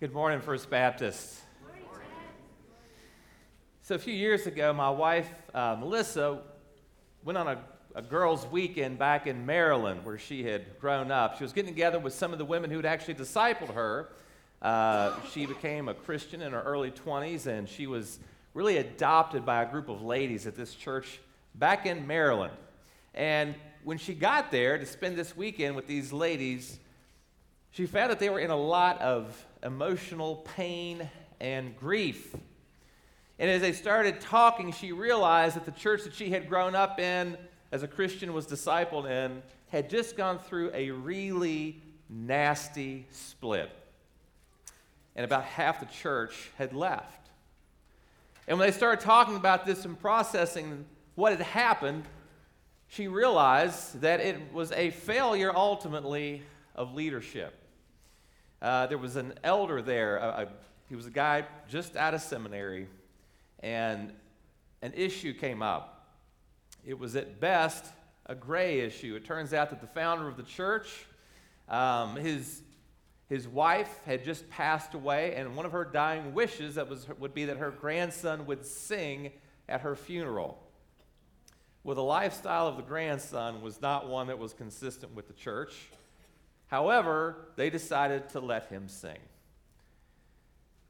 Good morning, First Baptist. So, a few years ago, my wife, uh, Melissa, went on a, a girls' weekend back in Maryland where she had grown up. She was getting together with some of the women who had actually discipled her. Uh, she became a Christian in her early 20s, and she was really adopted by a group of ladies at this church back in Maryland. And when she got there to spend this weekend with these ladies, she found that they were in a lot of emotional pain and grief. And as they started talking, she realized that the church that she had grown up in as a Christian was discipled in had just gone through a really nasty split. And about half the church had left. And when they started talking about this and processing what had happened, she realized that it was a failure ultimately of leadership. Uh, there was an elder there. A, a, he was a guy just out of seminary, and an issue came up. It was at best a gray issue. It turns out that the founder of the church, um, his, his wife had just passed away, and one of her dying wishes that was, would be that her grandson would sing at her funeral. Well, the lifestyle of the grandson was not one that was consistent with the church. However, they decided to let him sing.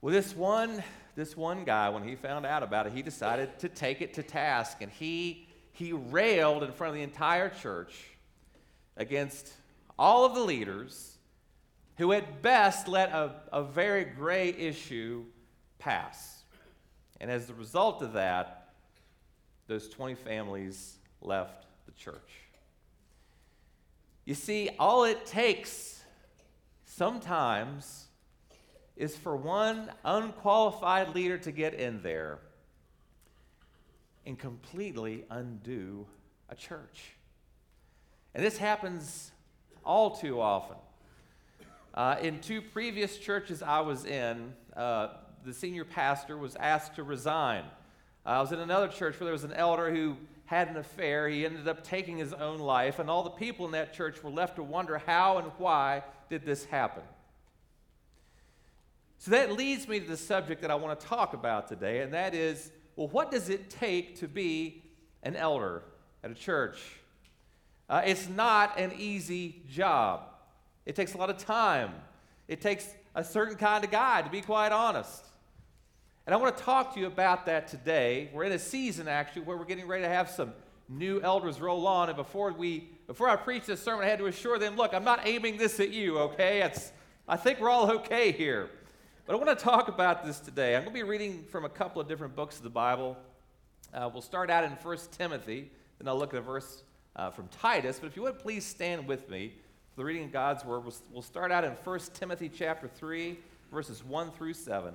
Well, this one, this one guy, when he found out about it, he decided to take it to task, and he he railed in front of the entire church against all of the leaders who at best let a, a very gray issue pass. And as a result of that, those 20 families left the church. You see, all it takes sometimes is for one unqualified leader to get in there and completely undo a church. And this happens all too often. Uh, in two previous churches I was in, uh, the senior pastor was asked to resign. I was in another church where there was an elder who had an affair. He ended up taking his own life, and all the people in that church were left to wonder how and why did this happen. So that leads me to the subject that I want to talk about today, and that is well, what does it take to be an elder at a church? Uh, it's not an easy job. It takes a lot of time. It takes a certain kind of guy, to be quite honest. And I want to talk to you about that today. We're in a season actually where we're getting ready to have some new elders roll on. And before we before I preach this sermon, I had to assure them, look, I'm not aiming this at you, okay? It's I think we're all okay here. But I want to talk about this today. I'm going to be reading from a couple of different books of the Bible. Uh, we'll start out in 1 Timothy, then I'll look at a verse uh, from Titus. But if you would please stand with me for the reading of God's Word. We'll, we'll start out in 1 Timothy chapter 3, verses 1 through 7.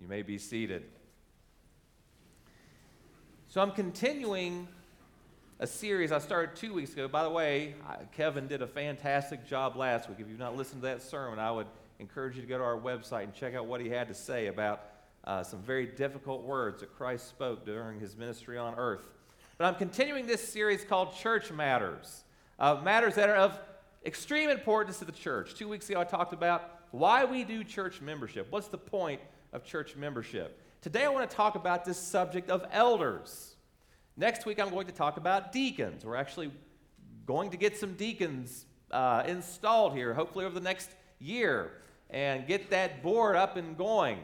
You may be seated. So I'm continuing a series I started two weeks ago. By the way, Kevin did a fantastic job last week. If you've not listened to that sermon, I would encourage you to go to our website and check out what he had to say about uh, some very difficult words that Christ spoke during his ministry on earth. But I'm continuing this series called Church Matters, uh, matters that are of extreme importance to the church. Two weeks ago, I talked about why we do church membership. What's the point of church membership. Today I want to talk about this subject of elders. Next week I'm going to talk about deacons. We're actually going to get some deacons uh, installed here, hopefully over the next year, and get that board up and going.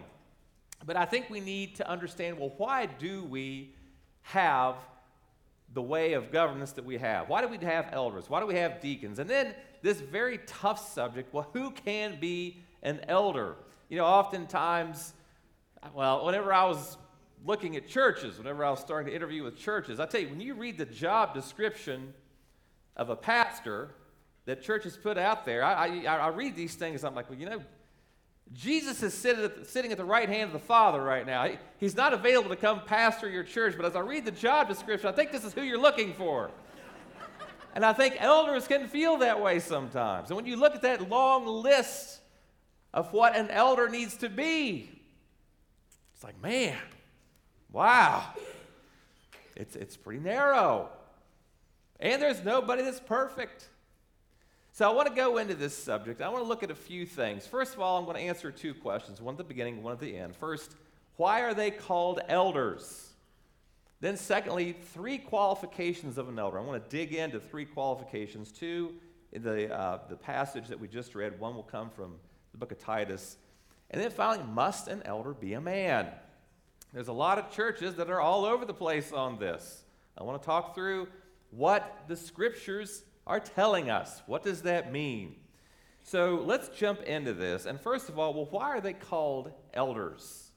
But I think we need to understand well, why do we have the way of governance that we have? Why do we have elders? Why do we have deacons? And then this very tough subject well, who can be an elder? You know, oftentimes, well, whenever I was looking at churches, whenever I was starting to interview with churches, I tell you, when you read the job description of a pastor that churches put out there, I, I, I read these things, I'm like, well, you know, Jesus is sitting at, the, sitting at the right hand of the Father right now. He, he's not available to come pastor your church, but as I read the job description, I think this is who you're looking for. and I think elders can feel that way sometimes. And when you look at that long list of what an elder needs to be, it's like, man, wow, it's, it's pretty narrow. And there's nobody that's perfect. So I want to go into this subject. I want to look at a few things. First of all, I'm going to answer two questions one at the beginning, one at the end. First, why are they called elders? Then, secondly, three qualifications of an elder. I want to dig into three qualifications. Two, in the, uh, the passage that we just read, one will come from the book of Titus. And then finally, must an elder be a man? There's a lot of churches that are all over the place on this. I want to talk through what the scriptures are telling us. What does that mean? So let's jump into this. And first of all, well, why are they called elders?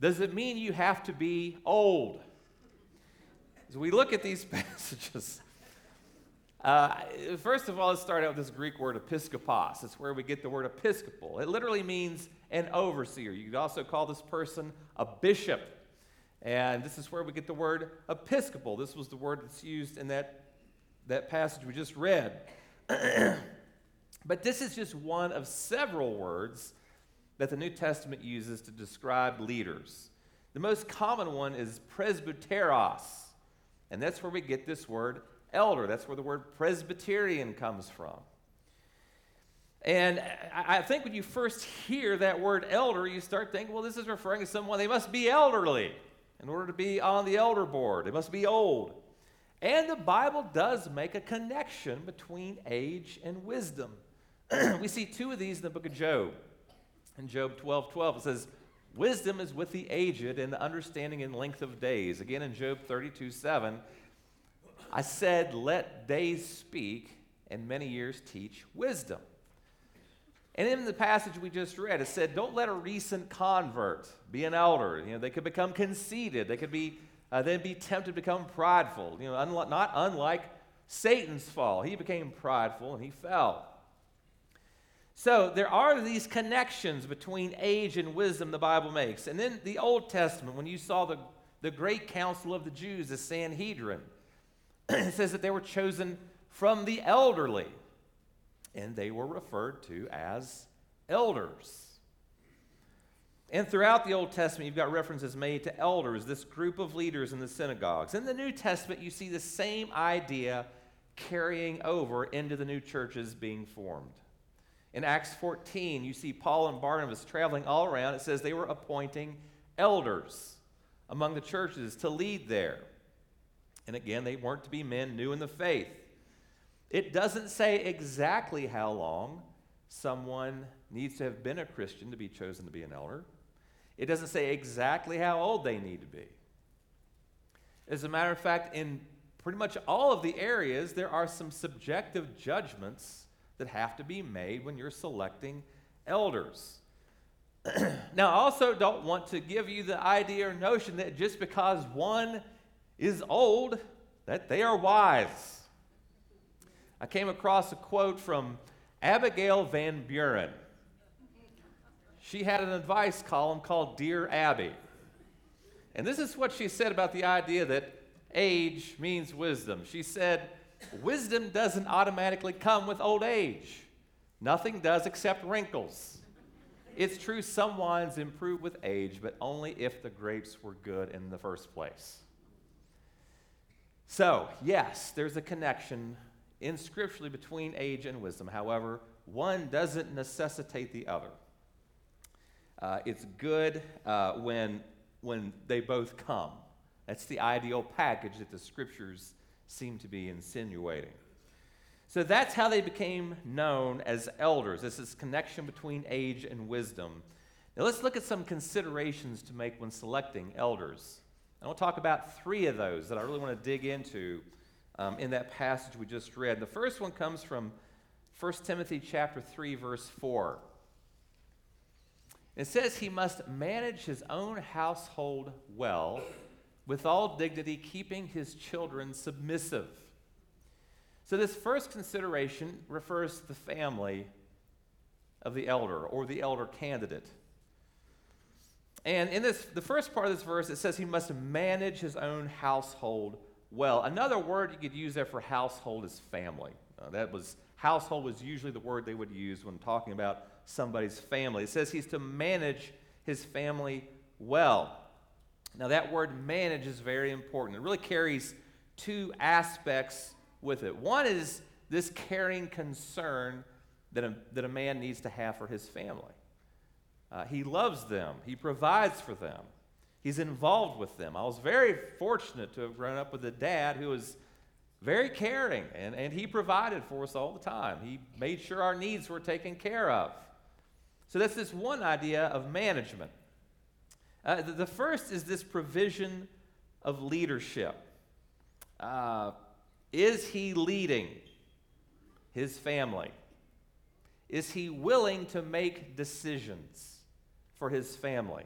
Does it mean you have to be old? As we look at these passages, uh, first of all, let's start out with this Greek word episkopos. It's where we get the word episcopal. It literally means an overseer. You could also call this person a bishop. And this is where we get the word episcopal. This was the word that's used in that that passage we just read. but this is just one of several words that the New Testament uses to describe leaders. The most common one is presbyteros, and that's where we get this word elder. That's where the word Presbyterian comes from. And I think when you first hear that word elder, you start thinking, well, this is referring to someone, they must be elderly in order to be on the elder board. They must be old. And the Bible does make a connection between age and wisdom. we see two of these in the book of Job. In Job 12 12, it says, Wisdom is with the aged, and the understanding in length of days. Again, in Job 32 7, I said, Let days speak, and many years teach wisdom. And in the passage we just read, it said, Don't let a recent convert be an elder. You know, they could become conceited, they could be uh, then be tempted to become prideful. You know, not unlike Satan's fall. He became prideful and he fell. So there are these connections between age and wisdom the Bible makes. And then the Old Testament, when you saw the, the great council of the Jews, the Sanhedrin, it says that they were chosen from the elderly, and they were referred to as elders. And throughout the Old Testament, you've got references made to elders, this group of leaders in the synagogues. In the New Testament, you see the same idea carrying over into the new churches being formed. In Acts 14, you see Paul and Barnabas traveling all around. It says they were appointing elders among the churches to lead there. And again, they weren't to be men new in the faith. It doesn't say exactly how long someone needs to have been a Christian to be chosen to be an elder. It doesn't say exactly how old they need to be. As a matter of fact, in pretty much all of the areas, there are some subjective judgments that have to be made when you're selecting elders. now, I also don't want to give you the idea or notion that just because one is old, that they are wise. I came across a quote from Abigail Van Buren she had an advice column called Dear Abby. And this is what she said about the idea that age means wisdom. She said, Wisdom doesn't automatically come with old age. Nothing does except wrinkles. It's true some wines improve with age, but only if the grapes were good in the first place. So, yes, there's a connection in scripturally between age and wisdom. However, one doesn't necessitate the other. Uh, it's good uh, when, when they both come. That's the ideal package that the scriptures seem to be insinuating. So that's how they became known as elders. This is connection between age and wisdom. Now, let's look at some considerations to make when selecting elders. And I'll talk about three of those that I really want to dig into um, in that passage we just read. The first one comes from 1 Timothy chapter 3, verse 4. It says he must manage his own household well, with all dignity, keeping his children submissive. So, this first consideration refers to the family of the elder or the elder candidate. And in this, the first part of this verse, it says he must manage his own household well. Another word you could use there for household is family. Uh, that was household was usually the word they would use when talking about somebody's family. It says he's to manage his family well. Now that word manage is very important. It really carries two aspects with it. One is this caring concern that a, that a man needs to have for his family. Uh, he loves them, he provides for them, he's involved with them. I was very fortunate to have grown up with a dad who was very caring, and, and he provided for us all the time. He made sure our needs were taken care of. So that's this one idea of management. Uh, the, the, first is this provision of leadership. Uh, is he leading his family? Is he willing to make decisions? For his family.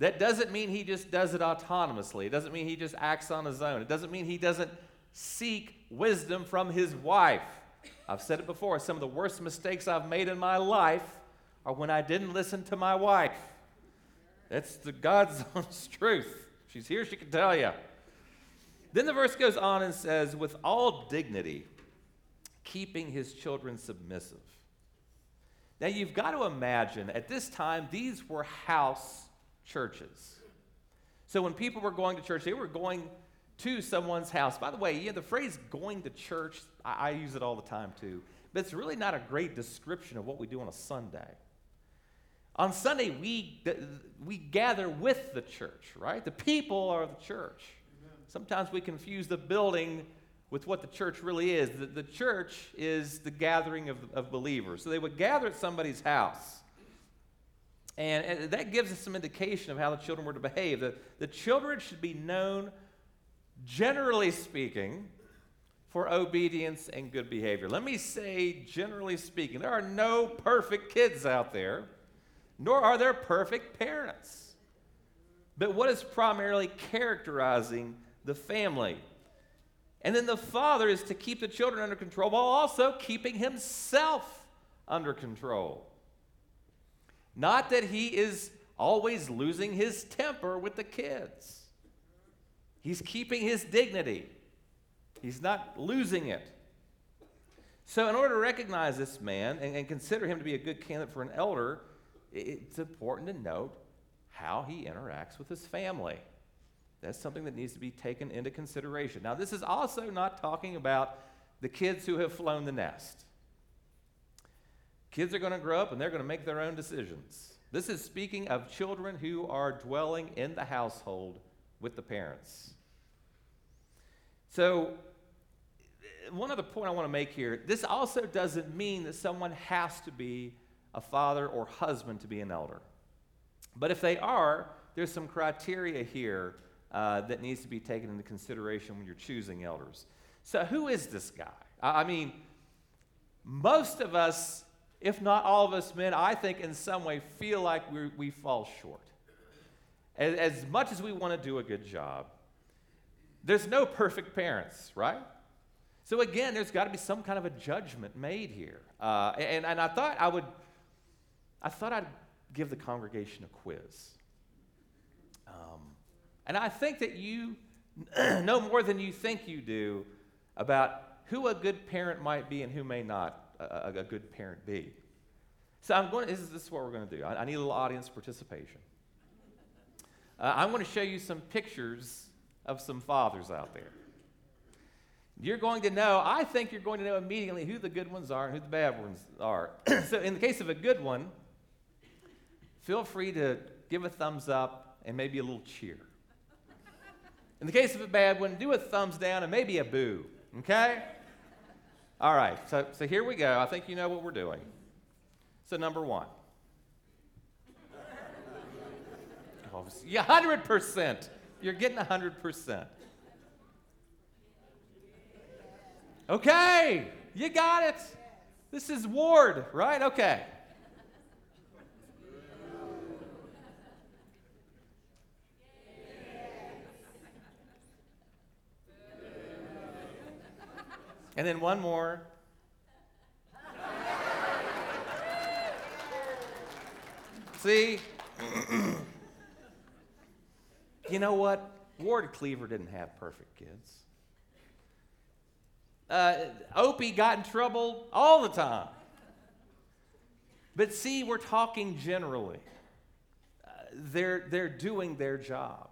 That doesn't mean he just does it autonomously. It doesn't mean he just acts on his own. It doesn't mean he doesn't seek wisdom from his wife. I've said it before some of the worst mistakes I've made in my life are when I didn't listen to my wife. That's the God's honest truth. She's here, she can tell you. Then the verse goes on and says, with all dignity, keeping his children submissive. Now, you've got to imagine at this time, these were house churches. So when people were going to church, they were going to someone's house. By the way, yeah, the phrase going to church, I, I use it all the time too, but it's really not a great description of what we do on a Sunday. On Sunday, we, we gather with the church, right? The people are the church. Sometimes we confuse the building with what the church really is. The, the church is the gathering of, of believers. So they would gather at somebody's house. And, and, that gives us some indication of how the children were to behave. The, the children should be known, generally speaking, for obedience and good behavior. Let me say, generally speaking, there are no perfect kids out there, nor are there perfect parents. But what is primarily characterizing the family? And then the father is to keep the children under control while also keeping himself under control. Not that he is always losing his temper with the kids, he's keeping his dignity, he's not losing it. So, in order to recognize this man and, and consider him to be a good candidate for an elder, it's important to note how he interacts with his family. That's something that needs to be taken into consideration. Now, this is also not talking about the kids who have flown the nest. Kids are going to grow up and they're going to make their own decisions. This is speaking of children who are dwelling in the household with the parents. So, one other point I want to make here this also doesn't mean that someone has to be a father or husband to be an elder. But if they are, there's some criteria here uh, that needs to be taken into consideration when you're choosing elders. So, who is this guy? I, mean, most of us, if not all of us men, I think in some way feel like we we fall short. As, as much as we want to do a good job, there's no perfect parents, right? So again, there's got to be some kind of a judgment made here. Uh, and, and I thought I would, I thought I'd give the congregation a quiz. And I think that you know more than you think you do about who a good parent might be and who may not a, a good parent be. So I'm going. To, this, is, this is what we're going to do. I, I, need a little audience participation. Uh, I'm going to show you some pictures of some fathers out there. You're going to know. I think you're going to know immediately who the good ones are and who the bad ones are. so in the case of a good one, feel free to give a thumbs up and maybe a little cheer. In the case of a bad one, do a thumbs down and maybe a boo, okay? All right, so, so here we go. I think you know what we're doing. So, number one. Yeah, 100%. You're getting 100%. Okay, you got it. This is Ward, right? Okay. And then one more. See? you know what? Ward Cleaver didn't have perfect kids. Uh, Opie got in trouble all the time. But see, we're talking generally. Uh, they're, they're doing their job.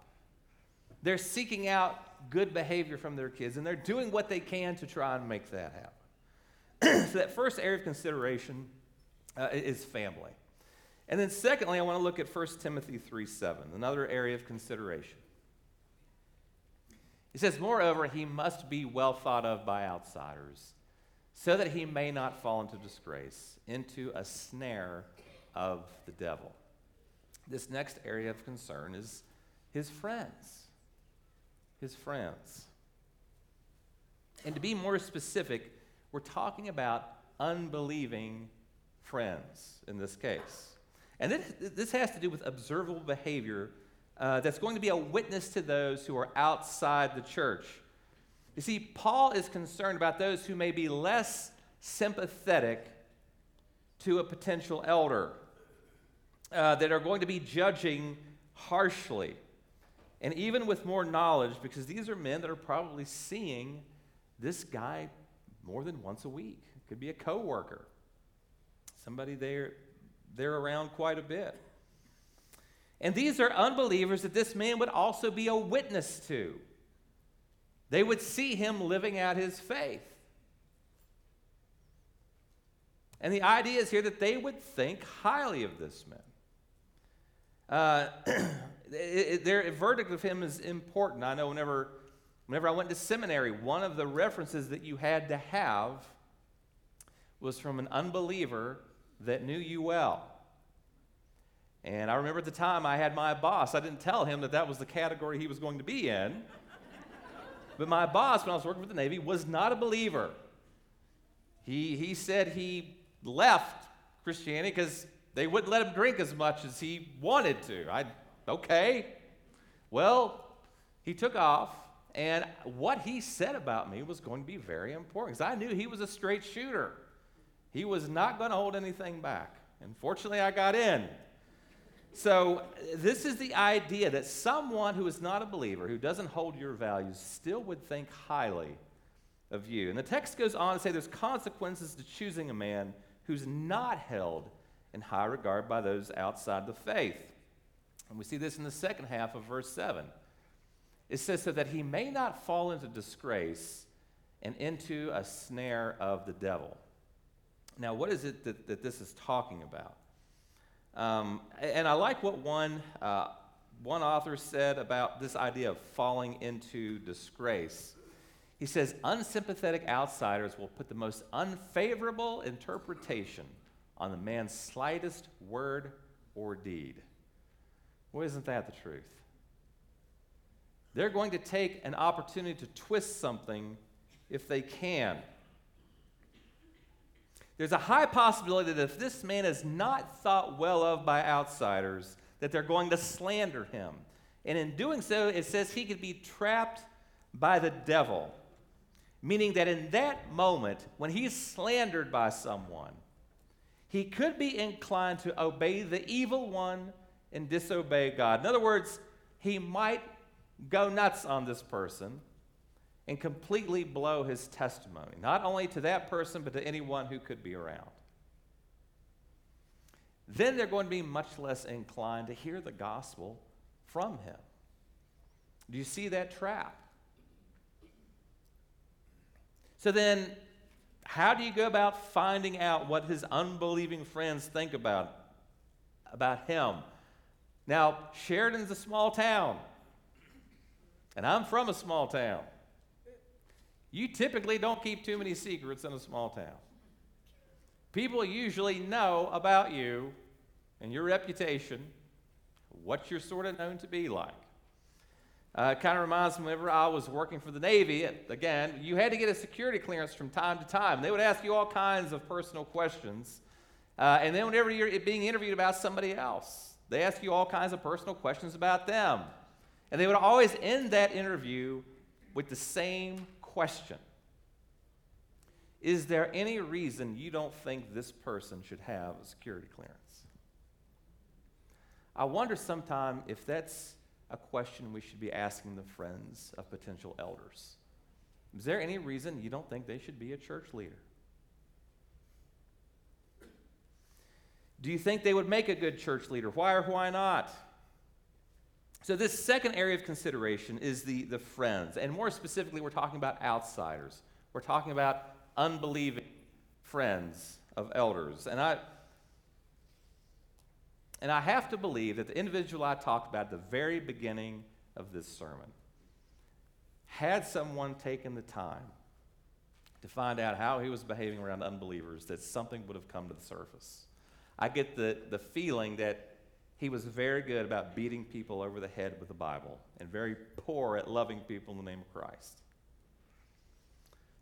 They're seeking out good behavior from their kids, and they're doing what they can to try and make that happen. so, that first area of consideration uh, is family. And then, secondly, I want to look at 1 Timothy 3 7, another area of consideration. He says, Moreover, he must be well thought of by outsiders, so that he may not fall into disgrace, into a snare of the devil. This next area of concern is his friends. His friends. And to be more specific, we're talking about unbelieving friends in this case. And this, this has to do with observable behavior uh, that's going to be a witness to those who are outside the church. You see, Paul is concerned about those who may be less sympathetic to a potential elder, uh, that are going to be judging harshly, and even with more knowledge, because these are men that are probably seeing this guy more than once a week. It could be a coworker, somebody they're, they're around quite a bit. And these are unbelievers that this man would also be a witness to. They would see him living out his faith. And the idea is here that they would think highly of this man. Uh, their verdict of him is important. I know whenever, whenever I went to seminary, one of the references that you had to have was from an unbeliever that knew you well. And I remember at the time I had my boss, I didn't tell him that that was the category he was going to be in. but my boss, when I was working for the Navy, was not a believer. He, he said he left Christianity because they wouldn't let him drink as much as he wanted to. I, okay. Well, he took off, and what he said about me was going to be very important because I knew he was a straight shooter. He was not going to hold anything back. And fortunately, I got in. So, this is the idea that someone who is not a believer, who doesn't hold your values, still would think highly of you. And the text goes on to say there's consequences to choosing a man who's not held in high regard by those outside the faith. And we see this in the second half of verse 7. It says, so that he may not fall into disgrace and into a snare of the devil. Now, what is it that, that this is talking about? Um, and I like what one, uh, one author said about this idea of falling into disgrace. He says, unsympathetic outsiders will put the most unfavorable interpretation on the man's slightest word or deed. Well, isn't that the truth? They're going to take an opportunity to twist something if they can. There's a high possibility that if this man is not thought well of by outsiders, that they're going to slander him. And in doing so, it says he could be trapped by the devil. Meaning that in that moment, when he's slandered by someone, he could be inclined to obey the evil one and disobey God. In other words, he might go nuts on this person and completely blow his testimony, not only to that person, but to anyone who could be around. Then they're going to be much less inclined to hear the gospel from him. Do you see that trap? So then, how do you go about finding out what his unbelieving friends think about, about him? Now, Sheridan's a small town, and I'm from a small town. You typically don't keep too many secrets in a small town. People usually know about you and your reputation what you're sort of known to be like. Uh, it kind of reminds me whenever I was working for the Navy, again, you had to get a security clearance from time to time. They would ask you all kinds of personal questions. Uh, and then whenever you're being interviewed about somebody else, they ask you all kinds of personal questions about them. And they would always end that interview with the same question Is there any reason you don't think this person should have a security clearance? I wonder sometime if that's a question we should be asking the friends of potential elders. Is there any reason you don't think they should be a church leader? Do you think they would make a good church leader? Why or why not? So, this second area of consideration is the, the friends. And more specifically, we're talking about outsiders. We're talking about unbelieving friends of elders. And I, and I have to believe that the individual I talked about at the very beginning of this sermon had someone taken the time to find out how he was behaving around unbelievers, that something would have come to the surface. I get the, the feeling that he was very good about beating people over the head with the Bible and very poor at loving people in the name of Christ.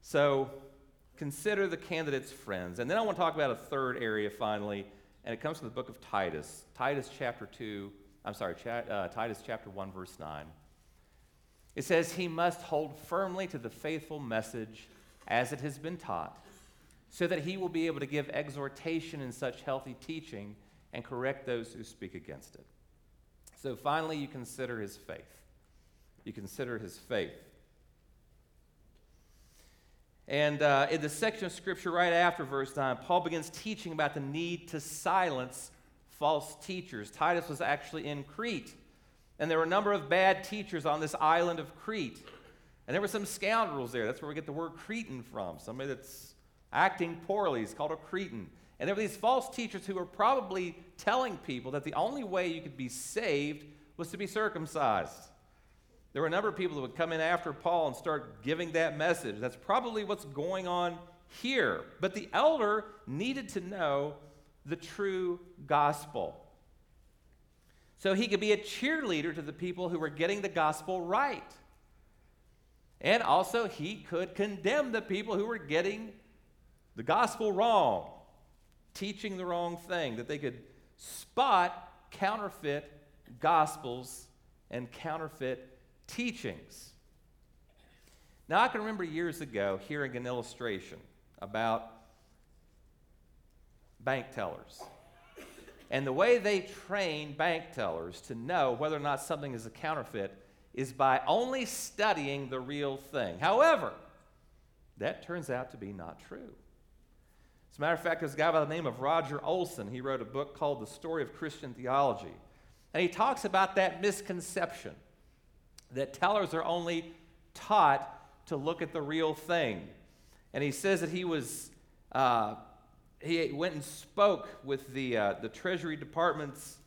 So consider the candidate's friends. And then I want to talk about a third area finally and it comes from the book of Titus, Titus chapter 2, I'm sorry, uh, Titus chapter 1, verse 9. It says, He must hold firmly to the faithful message as it has been taught, so that he will be able to give exhortation in such healthy teaching and correct those who speak against it. So finally, you consider his faith. You consider his faith. And uh, in the section of scripture right after verse 9, Paul begins teaching about the need to silence false teachers. Titus was actually in Crete, and there were a number of bad teachers on this island of Crete. And there were some scoundrels there. That's where we get the word Cretan from. Somebody that's acting poorly is called a Cretan. And there were these false teachers who were probably telling people that the only way you could be saved was to be circumcised. There were a number of people that would come in after Paul and start giving that message. That's probably what's going on here. But the elder needed to know the true gospel. So he could be a cheerleader to the people who were getting the gospel right. And also, he could condemn the people who were getting the gospel wrong, teaching the wrong thing, that they could spot counterfeit gospels and counterfeit teachings. Now, I can remember years ago hearing an illustration about bank tellers. And the way they train bank tellers to know whether or not something is a counterfeit is by only studying the real thing. However, that turns out to be not true. As a matter of fact, there's a guy by the name of Roger Olson. He wrote a book called The Story of Christian Theology. And he talks about that misconception that tellers are only taught to look at the real thing. And he says that he was, uh, he went and spoke with the, uh, the Treasury Department's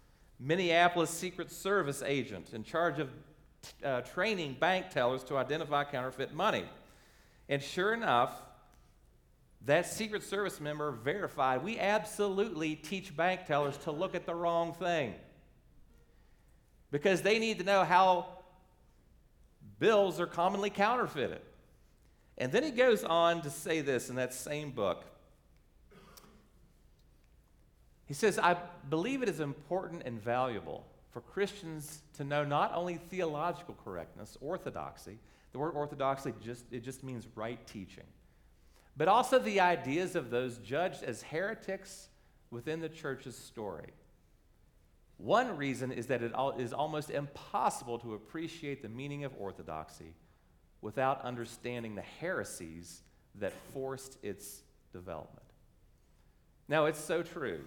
Minneapolis Secret Service agent in charge of t- uh, training bank tellers to identify counterfeit money. And sure enough, that Secret Service member verified we absolutely teach bank tellers to look at the wrong thing because they need to know how bills are commonly counterfeited. And then he goes on to say this in that same book. He says, I believe it is important and valuable for Christians to know not only theological correctness, orthodoxy, the word orthodoxy just, it just means right teaching, but also the ideas of those judged as heretics within the church's story. One reason is that it is almost impossible to appreciate the meaning of orthodoxy without understanding the heresies that forced its development. Now, it's so true.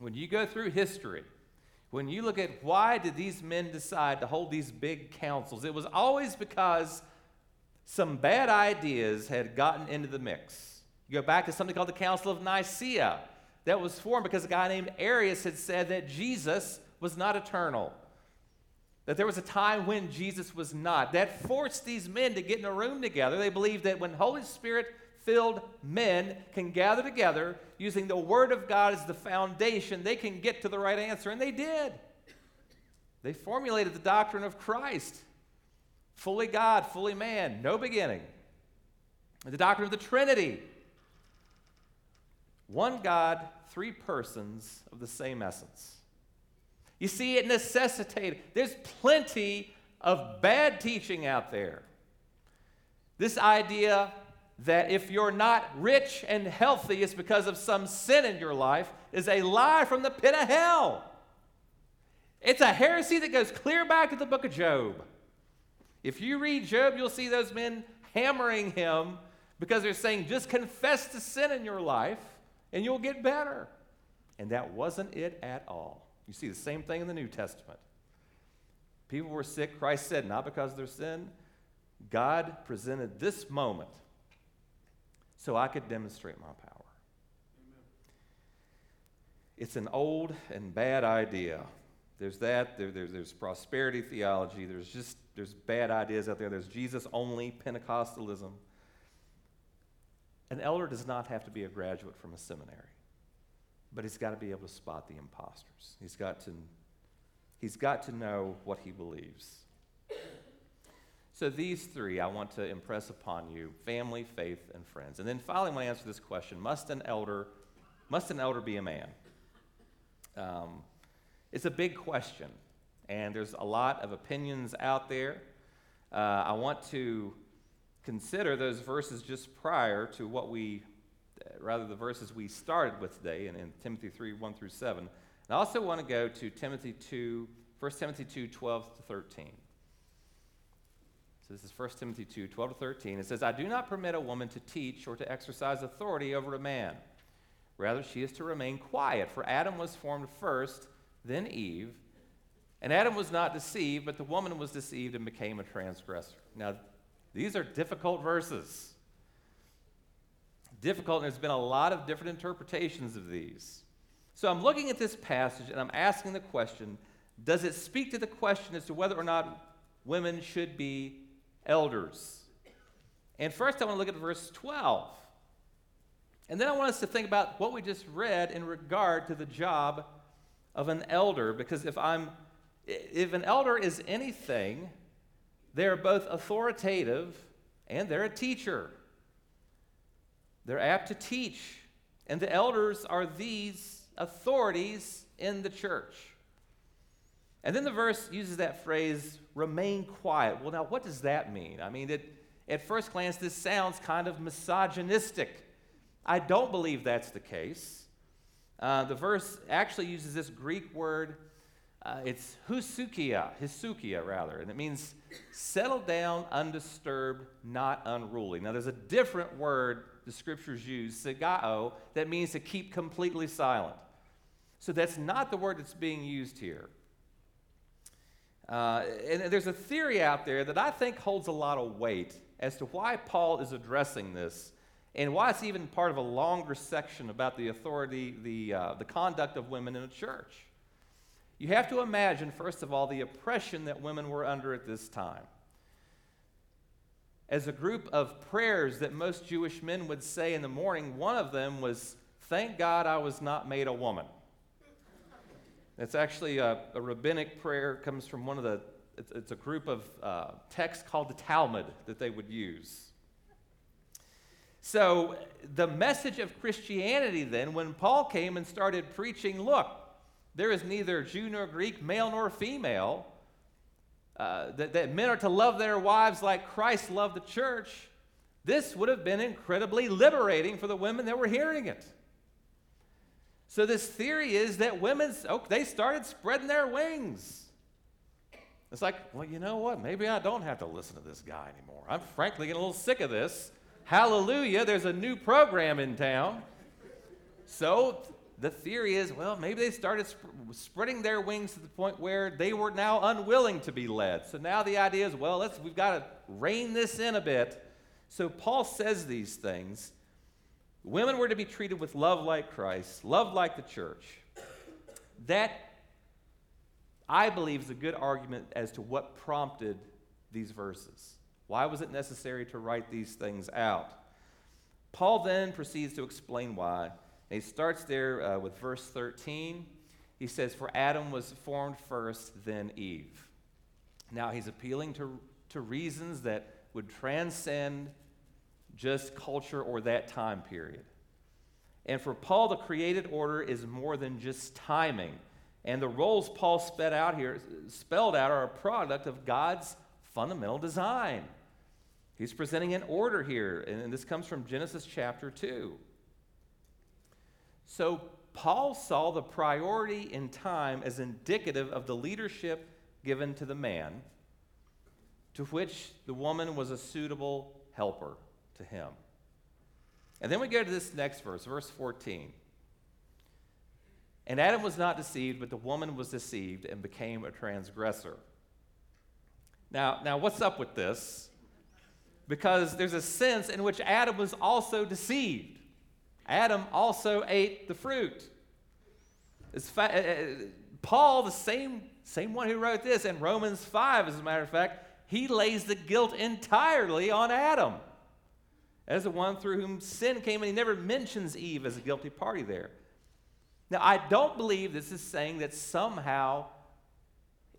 When you go through history, when you look at why did these men decide to hold these big councils, it was always because some bad ideas had gotten into the mix. You go back to something called the Council of Nicaea that was formed because a guy named Arius had said that Jesus was not eternal. That there was a time when Jesus was not. That forced these men to get in a room together. They believed that when Holy Spirit filled men can gather together using the Word of God as the foundation, they can get to the right answer. And they did. They formulated the doctrine of Christ fully God, fully man, no beginning. The doctrine of the Trinity one God, three persons of the same essence. You see, it necessitated, there's plenty of bad teaching out there. This idea that if you're not rich and healthy, it's because of some sin in your life is a lie from the pit of hell. It's a heresy that goes clear back to the book of Job. If you read Job, you'll see those men hammering him because they're saying, just confess the sin in your life and you'll get better. And that wasn't it at all. You see the same thing in the New Testament. People were sick, Christ said, not because of their sin. God presented this moment so I could demonstrate my power. Amen. It's an old and bad idea. There's that, there, there's, there's prosperity theology, there's just there's bad ideas out there. There's Jesus only Pentecostalism. An elder does not have to be a graduate from a seminary, but he's got to be able to spot the imposters. He's got to, he's got to know what he believes. So, these three I want to impress upon you family, faith, and friends. And then finally, I answer this question must an elder, must an elder be a man? Um, it's a big question, and there's a lot of opinions out there. Uh, I want to consider those verses just prior to what we, rather, the verses we started with today in, in Timothy 3 1 through 7. And I also want to go to Timothy 2, 1 Timothy 2 12 to 13. So this is 1 Timothy 2 12 to 13. It says, I do not permit a woman to teach or to exercise authority over a man. Rather, she is to remain quiet, for Adam was formed first, then Eve. And Adam was not deceived, but the woman was deceived and became a transgressor. Now, these are difficult verses. Difficult, and there's been a lot of different interpretations of these. So I'm looking at this passage and I'm asking the question Does it speak to the question as to whether or not women should be elders. And first, I want to look at verse 12. And then I want us to think about what we just read in regard to the job of an elder, because if I'm if an elder is anything, they're both authoritative and they're a teacher. They're apt to teach. And the elders are these authorities in the church. And then the verse uses that phrase, remain quiet. Well, now, what does that mean? I mean, it, at first glance, this sounds kind of misogynistic. I don't believe that's the case. Uh, the verse actually uses this Greek word, uh, it's husukia, hisukia rather, and it means settle down, undisturbed, not unruly. Now, there's a different word the scriptures use, sigao, that means to keep completely silent. So that's not the word that's being used here. Uh, and there's a theory out there that I think holds a lot of weight as to why Paul is addressing this and why it's even part of a longer section about the authority, the, uh, the conduct of women in a church. You have to imagine, first of all, the oppression that women were under at this time. As a group of prayers that most Jewish men would say in the morning, one of them was, Thank God I was not made a woman. It's actually a, a rabbinic prayer, comes from one of the, it's, it's a group of uh, texts called the Talmud that they would use. So, the message of Christianity then, when Paul came and started preaching, look, there is neither Jew nor Greek, male nor female, uh, that, that men are to love their wives like Christ loved the church, this would have been incredibly liberating for the women that were hearing it. So this theory is that women, oh, they started spreading their wings. It's like, well, you know what? Maybe I don't have to listen to this guy anymore. I'm frankly getting a little sick of this. Hallelujah, there's a new program in town. So the theory is, well, maybe they started sp- spreading their wings to the point where they were now unwilling to be led. So now the idea is, well, let's, we've got to rein this in a bit. So Paul says these things Women were to be treated with love like Christ, love like the church. That, I believe, is a good argument as to what prompted these verses. Why was it necessary to write these things out? Paul then proceeds to explain why. And he starts there uh, with verse 13. He says, For Adam was formed first, then Eve. Now he's appealing to, to reasons that would transcend just culture or that time period. And for Paul, the created order is more than just timing. And the roles Paul spelled out here, spelled out, are a product of God's fundamental design. He's presenting an order here, and this comes from Genesis chapter 2. So, Paul saw the priority in time as indicative of the leadership given to the man, to which the woman was a suitable helper to him. And then we go to this next verse, verse 14. And Adam was not deceived, but the woman was deceived and became a transgressor. Now, now what's up with this? Because there's a sense in which Adam was also deceived. Adam also ate the fruit. Fa- uh, uh, Paul, the same, same one who wrote this in Romans 5, as a matter of fact, he lays the guilt entirely on Adam as the one through whom sin came, and he never mentions Eve as a guilty party there. Now, I don't believe this is saying that somehow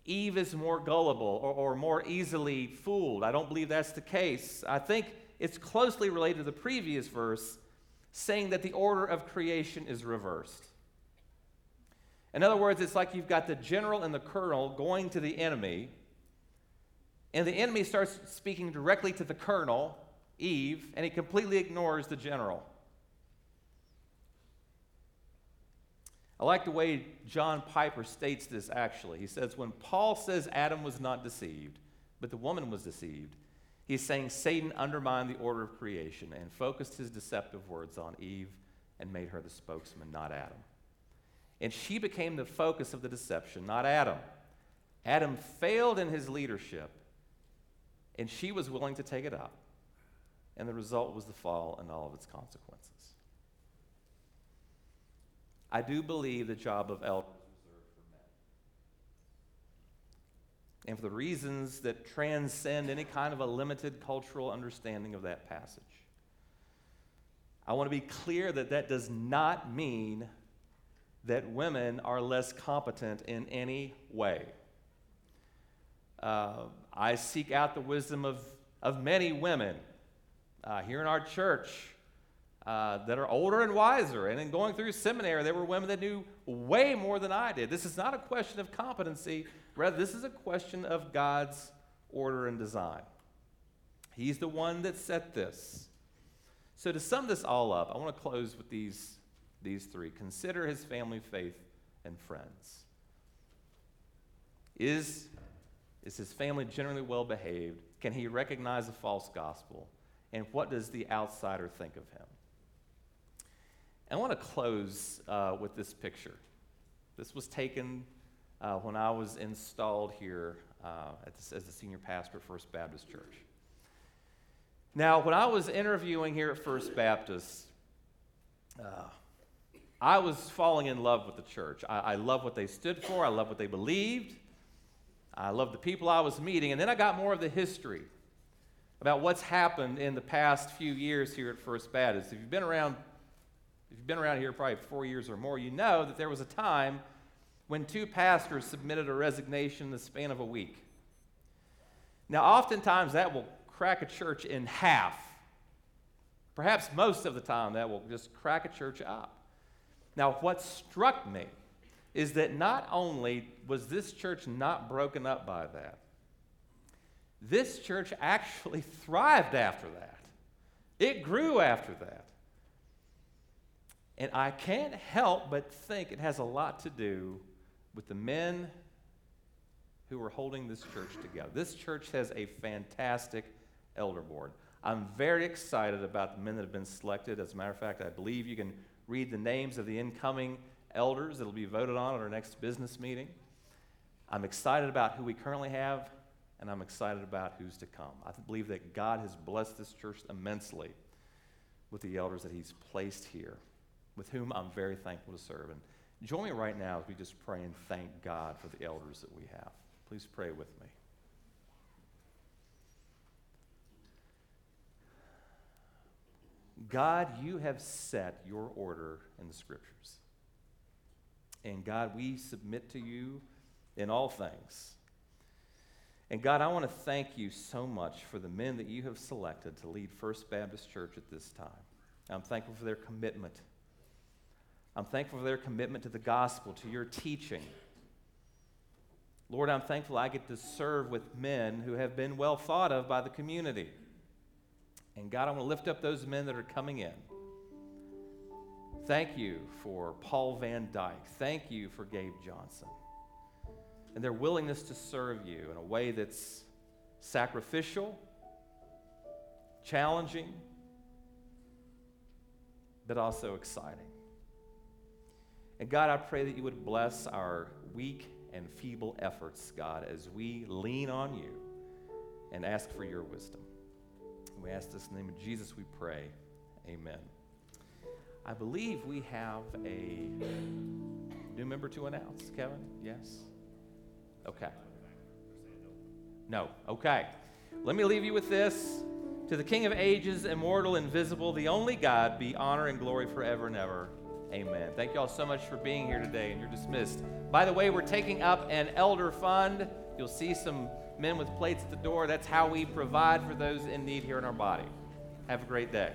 Eve is more gullible or, or more easily fooled. I don't believe that's the case. I think it's closely related to the previous verse, saying that the order of creation is reversed. In other words, it's like you've got the general and the colonel going to the enemy, and the enemy starts speaking directly to the colonel, Eve, and he completely ignores the general. I like the way John Piper states this actually. He says, When Paul says Adam was not deceived, but the woman was deceived, he's saying Satan undermined the order of creation and focused his deceptive words on Eve and made her the spokesman, not Adam. And she became the focus of the deception, not Adam. Adam failed in his leadership, and she was willing to take it up. And the result was the fall and all of its consequences. I do believe the job of elder is reserved for men. And for the reasons that transcend any kind of a limited cultural understanding of that passage. I want to be clear that that does not mean that women are less competent in any way. Uh, I seek out the wisdom of, of many women uh, here in our church uh, that are older and wiser. And in going through seminary, there were women that knew way more than I did. This is not a question of competency, rather, this is a question of God's order and design. He's the one that set this. So, to sum this all up, I want to close with these, these three. Consider his family, faith, and friends. Is, is his family generally well behaved? Can he recognize a false gospel? And what does the outsider think of him? I want to close uh, with this picture. This was taken uh, when I was installed here uh, this, as the senior pastor at First Baptist Church. Now, when I was interviewing here at First Baptist, uh, I was falling in love with the church. I, I love what they stood for, I love what they believed, I love the people I was meeting, and then I got more of the history about what's happened in the past few years here at First Baptist. If you've been around if you've been around here probably four years or more, you know that there was a time when two pastors submitted a resignation in the span of a week. Now, oftentimes that will crack a church in half. Perhaps most of the time that will just crack a church up. Now, what struck me is that not only was this church not broken up by that, this church actually thrived after that. It grew after that. And I can't help but think it has a lot to do with the men who are holding this church together. This church has a fantastic elder board. I'm very excited about the men that have been selected. As a matter of fact, I believe you can read the names of the incoming elders that will be voted on at our next business meeting. I'm excited about who we currently have, and I'm excited about who's to come. I believe that God has blessed this church immensely with the elders that He's placed here with whom I'm very thankful to serve. And join me right now as we just pray and thank God for the elders that we have. Please pray with me. God, you have set your order in the scriptures. And God, we submit to you in all things. And God, I want to thank you so much for the men that you have selected to lead First Baptist Church at this time. I'm thankful for their commitment. I'm thankful for their commitment to the gospel, to your teaching. Lord, I'm thankful I get to serve with men who have been well thought of by the community. And God, I want to lift up those men that are coming in. Thank you for Paul Van Dyke. Thank you for Gabe Johnson. And their willingness to serve you in a way that's sacrificial, challenging, but also exciting. And God, I pray that you would bless our weak and feeble efforts, God, as we lean on you and ask for your wisdom. We ask this in the name of Jesus, we pray. Amen. I believe we have a new member to announce. Kevin? Yes? Okay. No. Okay. Let me leave you with this. To the King of ages, immortal, invisible, the only God, be honor and glory forever and ever. Amen. Thank you all so much for being here today, and you're dismissed. By the way, we're taking up an elder fund. You'll see some men with plates at the door. That's how we provide for those in need here in our body. Have a great day.